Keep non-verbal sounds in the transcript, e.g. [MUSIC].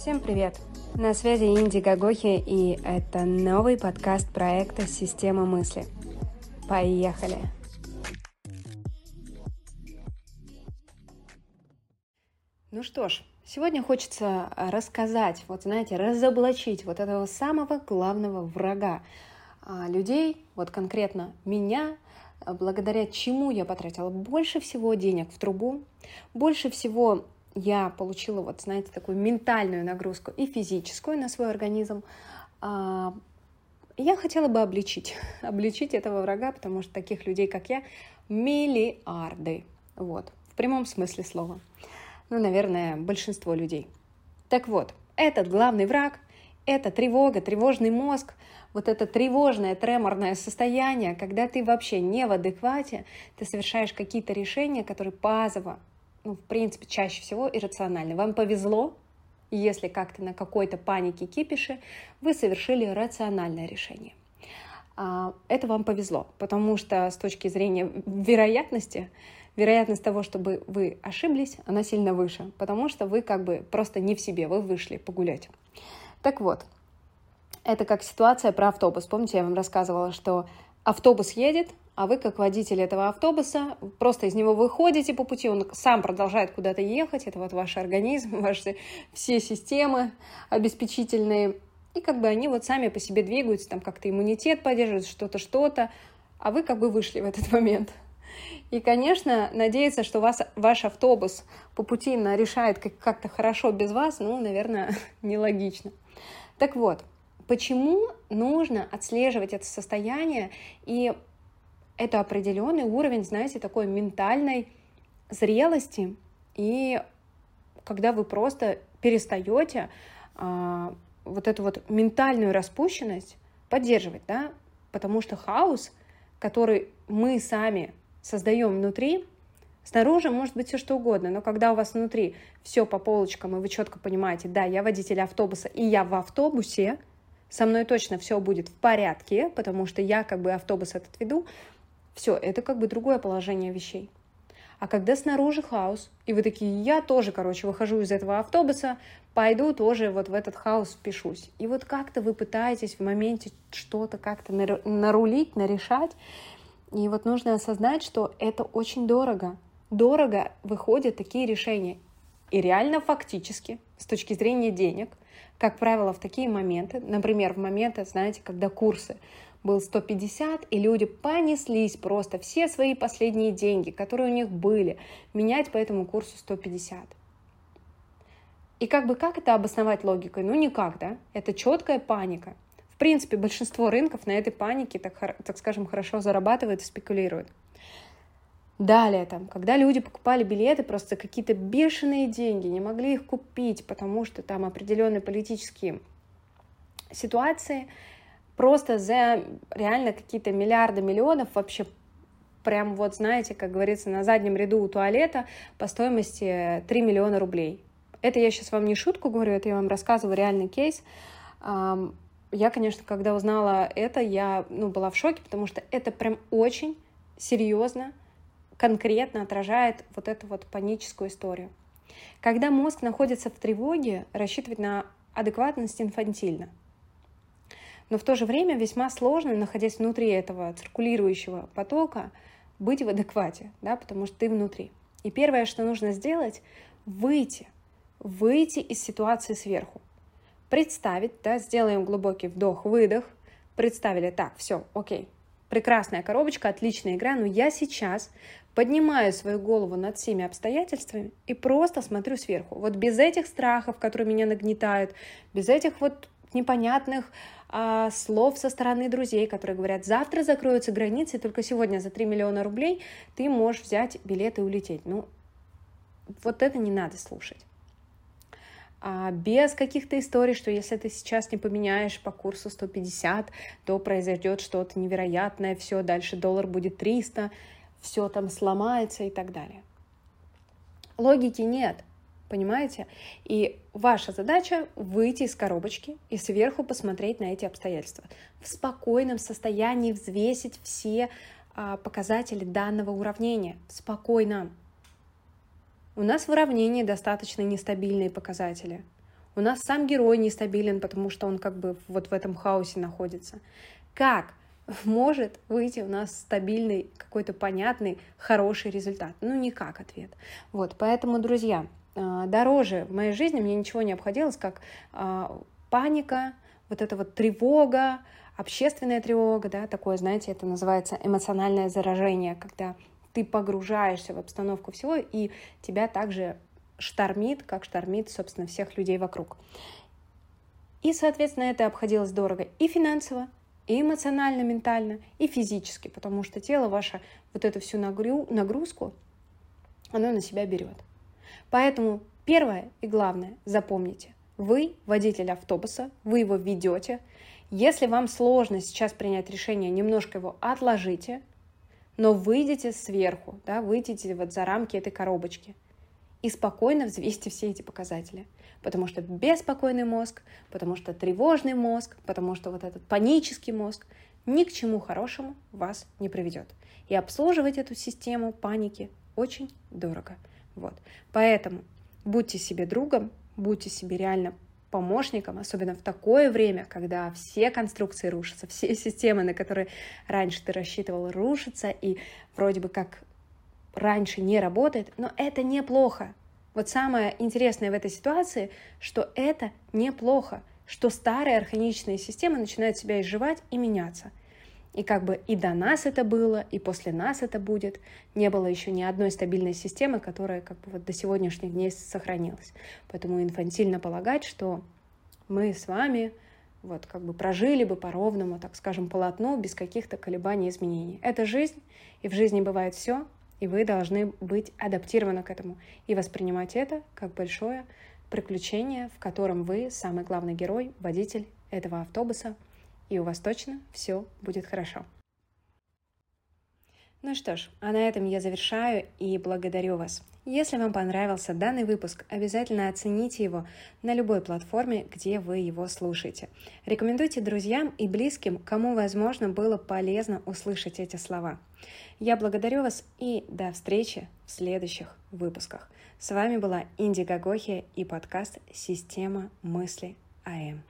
Всем привет! На связи Инди Гагохи, и это новый подкаст проекта «Система мысли». Поехали! Ну что ж, сегодня хочется рассказать, вот знаете, разоблачить вот этого самого главного врага а, людей, вот конкретно меня, благодаря чему я потратила больше всего денег в трубу, больше всего я получила, вот, знаете, такую ментальную нагрузку и физическую на свой организм, а, я хотела бы обличить, [LAUGHS] обличить этого врага, потому что таких людей, как я, миллиарды. Вот, в прямом смысле слова. Ну, наверное, большинство людей. Так вот, этот главный враг — это тревога, тревожный мозг, вот это тревожное, треморное состояние, когда ты вообще не в адеквате, ты совершаешь какие-то решения, которые базово ну, в принципе, чаще всего иррациональны. Вам повезло, если как-то на какой-то панике кипише вы совершили рациональное решение. А, это вам повезло, потому что с точки зрения вероятности, вероятность того, чтобы вы ошиблись, она сильно выше, потому что вы как бы просто не в себе, вы вышли погулять. Так вот, это как ситуация про автобус. Помните, я вам рассказывала, что автобус едет, а вы, как водитель этого автобуса, просто из него выходите по пути, он сам продолжает куда-то ехать, это вот ваш организм, [LAUGHS] ваши все системы обеспечительные, и как бы они вот сами по себе двигаются, там как-то иммунитет поддерживают, что-то, что-то, а вы как бы вышли в этот [LAUGHS] момент. И, конечно, надеяться, что вас, ваш автобус по пути решает как-то хорошо без вас, ну, наверное, [LAUGHS] нелогично. Так вот, почему нужно отслеживать это состояние и это определенный уровень, знаете, такой ментальной зрелости. И когда вы просто перестаете а, вот эту вот ментальную распущенность поддерживать, да, потому что хаос, который мы сами создаем внутри, снаружи может быть все что угодно, но когда у вас внутри все по полочкам, и вы четко понимаете, да, я водитель автобуса, и я в автобусе, со мной точно все будет в порядке, потому что я как бы автобус этот веду, все, это как бы другое положение вещей. А когда снаружи хаос, и вы такие, я тоже, короче, выхожу из этого автобуса, пойду тоже вот в этот хаос впишусь. И вот как-то вы пытаетесь в моменте что-то как-то нарулить, нарешать. И вот нужно осознать, что это очень дорого. Дорого выходят такие решения. И реально фактически, с точки зрения денег, как правило, в такие моменты, например, в моменты, знаете, когда курсы был 150, и люди понеслись просто все свои последние деньги, которые у них были, менять по этому курсу 150. И как бы как это обосновать логикой? Ну никак, да? Это четкая паника. В принципе, большинство рынков на этой панике, так, так скажем, хорошо зарабатывают и спекулируют. Далее, там, когда люди покупали билеты просто какие-то бешеные деньги, не могли их купить, потому что там определенные политические ситуации, просто за реально какие-то миллиарды миллионов вообще прям вот, знаете, как говорится, на заднем ряду у туалета по стоимости 3 миллиона рублей. Это я сейчас вам не шутку говорю, это я вам рассказываю реальный кейс. Я, конечно, когда узнала это, я ну, была в шоке, потому что это прям очень серьезно, конкретно отражает вот эту вот паническую историю. Когда мозг находится в тревоге, рассчитывать на адекватность инфантильно – но в то же время весьма сложно, находясь внутри этого циркулирующего потока, быть в адеквате, да, потому что ты внутри. И первое, что нужно сделать, выйти, выйти из ситуации сверху. Представить, да, сделаем глубокий вдох-выдох, представили, так, все, окей, прекрасная коробочка, отличная игра, но я сейчас поднимаю свою голову над всеми обстоятельствами и просто смотрю сверху. Вот без этих страхов, которые меня нагнетают, без этих вот непонятных а, слов со стороны друзей, которые говорят, завтра закроются границы, только сегодня за 3 миллиона рублей ты можешь взять билет и улететь. Ну, вот это не надо слушать. А без каких-то историй, что если ты сейчас не поменяешь по курсу 150, то произойдет что-то невероятное, все, дальше доллар будет 300, все там сломается и так далее. Логики нет. Понимаете? И ваша задача выйти из коробочки и сверху посмотреть на эти обстоятельства. В спокойном состоянии взвесить все а, показатели данного уравнения. Спокойно. У нас в уравнении достаточно нестабильные показатели. У нас сам герой нестабилен, потому что он как бы вот в этом хаосе находится. Как может выйти у нас стабильный, какой-то понятный, хороший результат? Ну, никак ответ. Вот, поэтому, друзья, дороже в моей жизни мне ничего не обходилось, как а, паника, вот эта вот тревога, общественная тревога, да, такое, знаете, это называется эмоциональное заражение, когда ты погружаешься в обстановку всего, и тебя также штормит, как штормит, собственно, всех людей вокруг. И, соответственно, это обходилось дорого и финансово, и эмоционально, ментально, и физически, потому что тело ваше вот эту всю нагрузку, оно на себя берет. Поэтому первое и главное, запомните, вы водитель автобуса, вы его ведете. Если вам сложно сейчас принять решение, немножко его отложите, но выйдите сверху, да, выйдите вот за рамки этой коробочки и спокойно взвесьте все эти показатели. Потому что беспокойный мозг, потому что тревожный мозг, потому что вот этот панический мозг ни к чему хорошему вас не приведет. И обслуживать эту систему паники очень дорого. Вот. Поэтому будьте себе другом, будьте себе реально помощником, особенно в такое время, когда все конструкции рушатся, все [LAUGHS] системы, на которые раньше ты рассчитывал, рушатся, и вроде бы как раньше не работает, но это неплохо. Вот самое интересное в этой ситуации, что это неплохо, что старые архаичные системы начинают себя изживать и меняться. И как бы и до нас это было, и после нас это будет. Не было еще ни одной стабильной системы, которая как бы вот до сегодняшних дней сохранилась. Поэтому инфантильно полагать, что мы с вами вот как бы прожили бы по ровному, так скажем, полотну без каких-то колебаний и изменений. Это жизнь, и в жизни бывает все, и вы должны быть адаптированы к этому и воспринимать это как большое приключение, в котором вы самый главный герой, водитель этого автобуса – и у вас точно все будет хорошо. Ну что ж, а на этом я завершаю и благодарю вас. Если вам понравился данный выпуск, обязательно оцените его на любой платформе, где вы его слушаете. Рекомендуйте друзьям и близким, кому, возможно, было полезно услышать эти слова. Я благодарю вас и до встречи в следующих выпусках. С вами была Инди Гагохия и подкаст «Система мысли АМ».